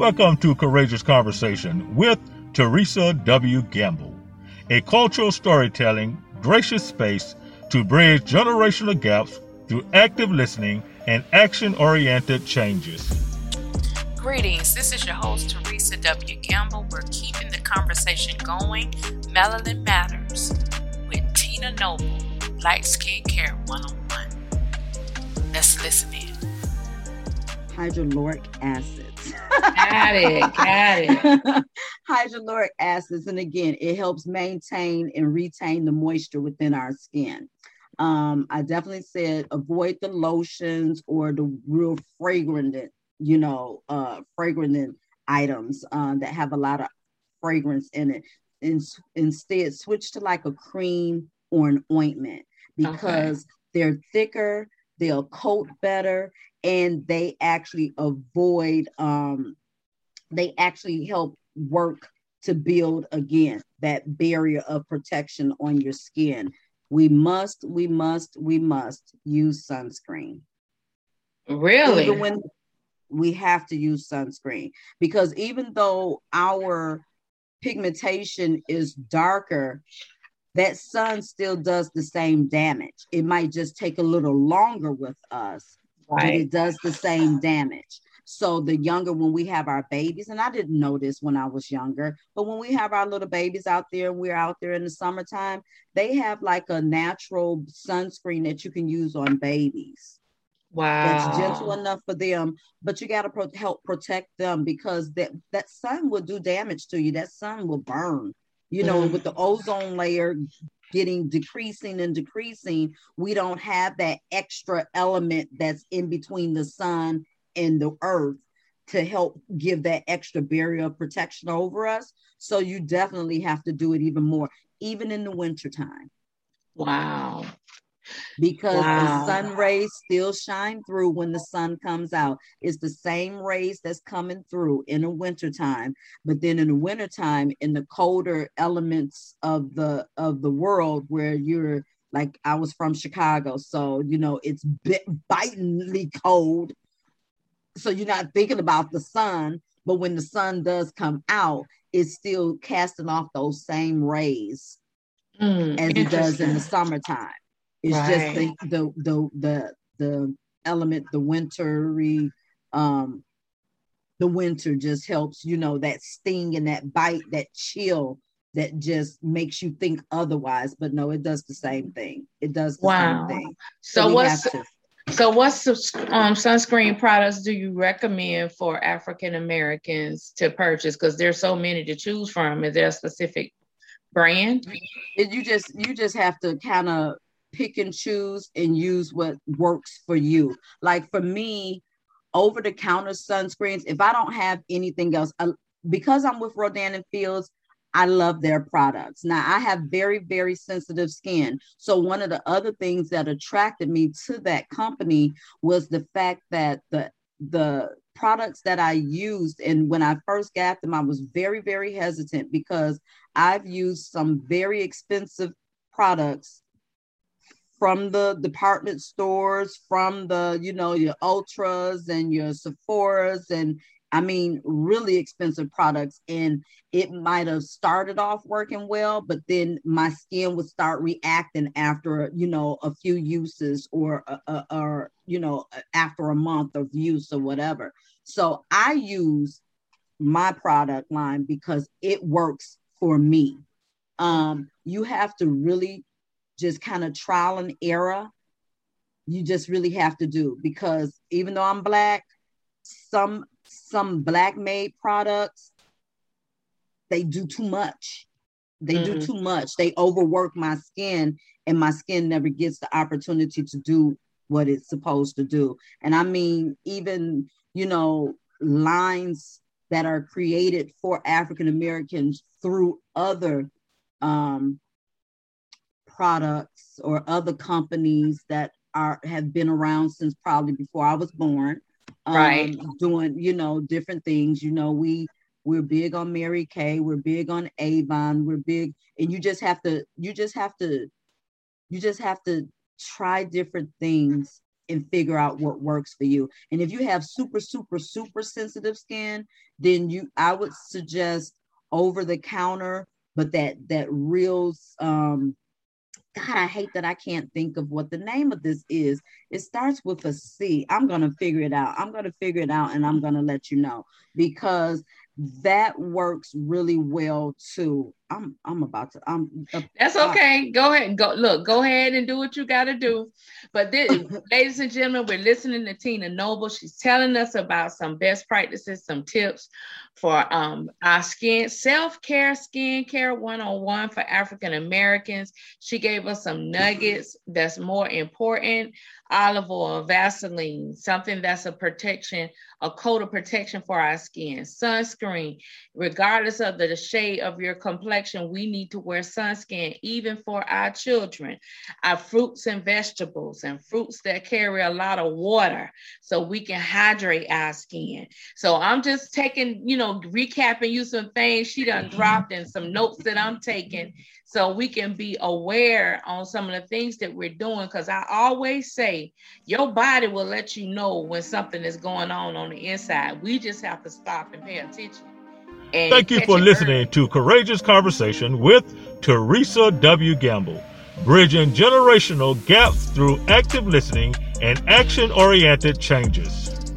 Welcome to Courageous Conversation with Therese W. Gamble, a cultural storytelling, gracious space to bridge generational gaps through active listening and action oriented changes. Greetings, this is your host, Therese W. Gamble. We're keeping the conversation going. Melanin Matters with Tina Noble, Light Skin Care 101. Let's listen in. Hyaluronic acids. Got it, got it. Hyaluronic acids, and again, it helps maintain and retain the moisture within our skin. Um, I definitely said avoid the lotions or the real fragrant, you know, uh, fragrant items uh, that have a lot of fragrance in it. In, instead, switch to like a cream or an ointment because okay. they're thicker, they'll coat better, and they actually avoid. Um, they actually help work to build again that barrier of protection on your skin we must, we must, we must use sunscreen. Really? Even when we have to use sunscreen because even though our pigmentation is darker, that sun still does the same damage. It might just take a little longer with us, right. but it does the same damage. So the younger when we have our babies, and I didn't know this when I was younger, but when we have our little babies out there and we're out there in the summertime, they have like a natural sunscreen that you can use on babies. Wow. That's gentle enough for them, but you got to pro- help protect them because that that sun will do damage to you. That sun will burn. You know, mm. with the ozone layer getting decreasing and decreasing, we don't have that extra element that's in between the sun and the earth to help give that extra barrier of protection over us. So you definitely have to do it even more, even in the wintertime. Wow. Because wow. the sun rays still shine through when the sun comes out. It's the same rays that's coming through in the wintertime. But then in the wintertime, in the colder elements of the of the world where you're like I was from Chicago, so you know it's bit bitingly cold so you're not thinking about the sun, but when the sun does come out, it's still casting off those same rays mm, as it does in the summertime. It's right. just the, the the the the element, the wintry, um, the winter just helps, you know, that sting and that bite, that chill that just makes you think otherwise. But no, it does the same thing. It does the wow. same thing. So, so what's so, what um, sunscreen products do you recommend for African Americans to purchase? Because there's so many to choose from. Is there a specific brand? You just you just have to kind of pick and choose and use what works for you. Like for me, over the counter sunscreens, if I don't have anything else, uh, because I'm with Rodan and Fields, I love their products. Now, I have very, very sensitive skin. So, one of the other things that attracted me to that company was the fact that the the products that I used and when I first got them, I was very, very hesitant because I've used some very expensive products from the department stores, from the, you know, your Ultas and your Sephora's and I mean, really expensive products. And it might have started off working well, but then my skin would start reacting after, you know, a few uses or, uh, uh or, you know, after a month of use or whatever. So I use my product line because it works for me. Um, you have to really just kind of trial and error. You just really have to do because even though I'm black, some some black made products, they do too much. They mm-hmm. do too much. They overwork my skin, and my skin never gets the opportunity to do what it's supposed to do. And I mean, even, you know, lines that are created for African Americans through other um, products or other companies that are have been around since probably before I was born. Um, right. doing you know different things. You know we we're big on mary kay. We're big on avon. We're big and you just have to you just have to you just have to try different things and figure out what works for you. And if you have super, super, super sensitive skin, then you I would suggest over the counter, but that that real um God, I hate that I can't think of what the name of this is. It starts with a C. I'm going to figure it out. I'm going to figure it out and I'm going to let you know because that works really well too. I'm I'm about to I'm uh, That's okay. Uh, go ahead. And go look, go ahead and do what you got to do. But this, ladies and gentlemen, we're listening to Tina Noble. She's telling us about some best practices, some tips for um our skin self-care skincare 101 for African Americans. She gave us some nuggets that's more important olive oil, Vaseline, something that's a protection, a coat of protection for our skin, sunscreen. Regardless of the shade of your complexion, we need to wear sunscreen, even for our children. Our fruits and vegetables, and fruits that carry a lot of water, so we can hydrate our skin. So I'm just taking, you know, recapping you some things she done mm-hmm. dropped and some notes that I'm taking so we can be aware on some of the things that we're doing because i always say your body will let you know when something is going on on the inside we just have to stop and pay attention and thank you for listening to courageous conversation with therese w. Gamble bridging generational gaps through active listening and action oriented changes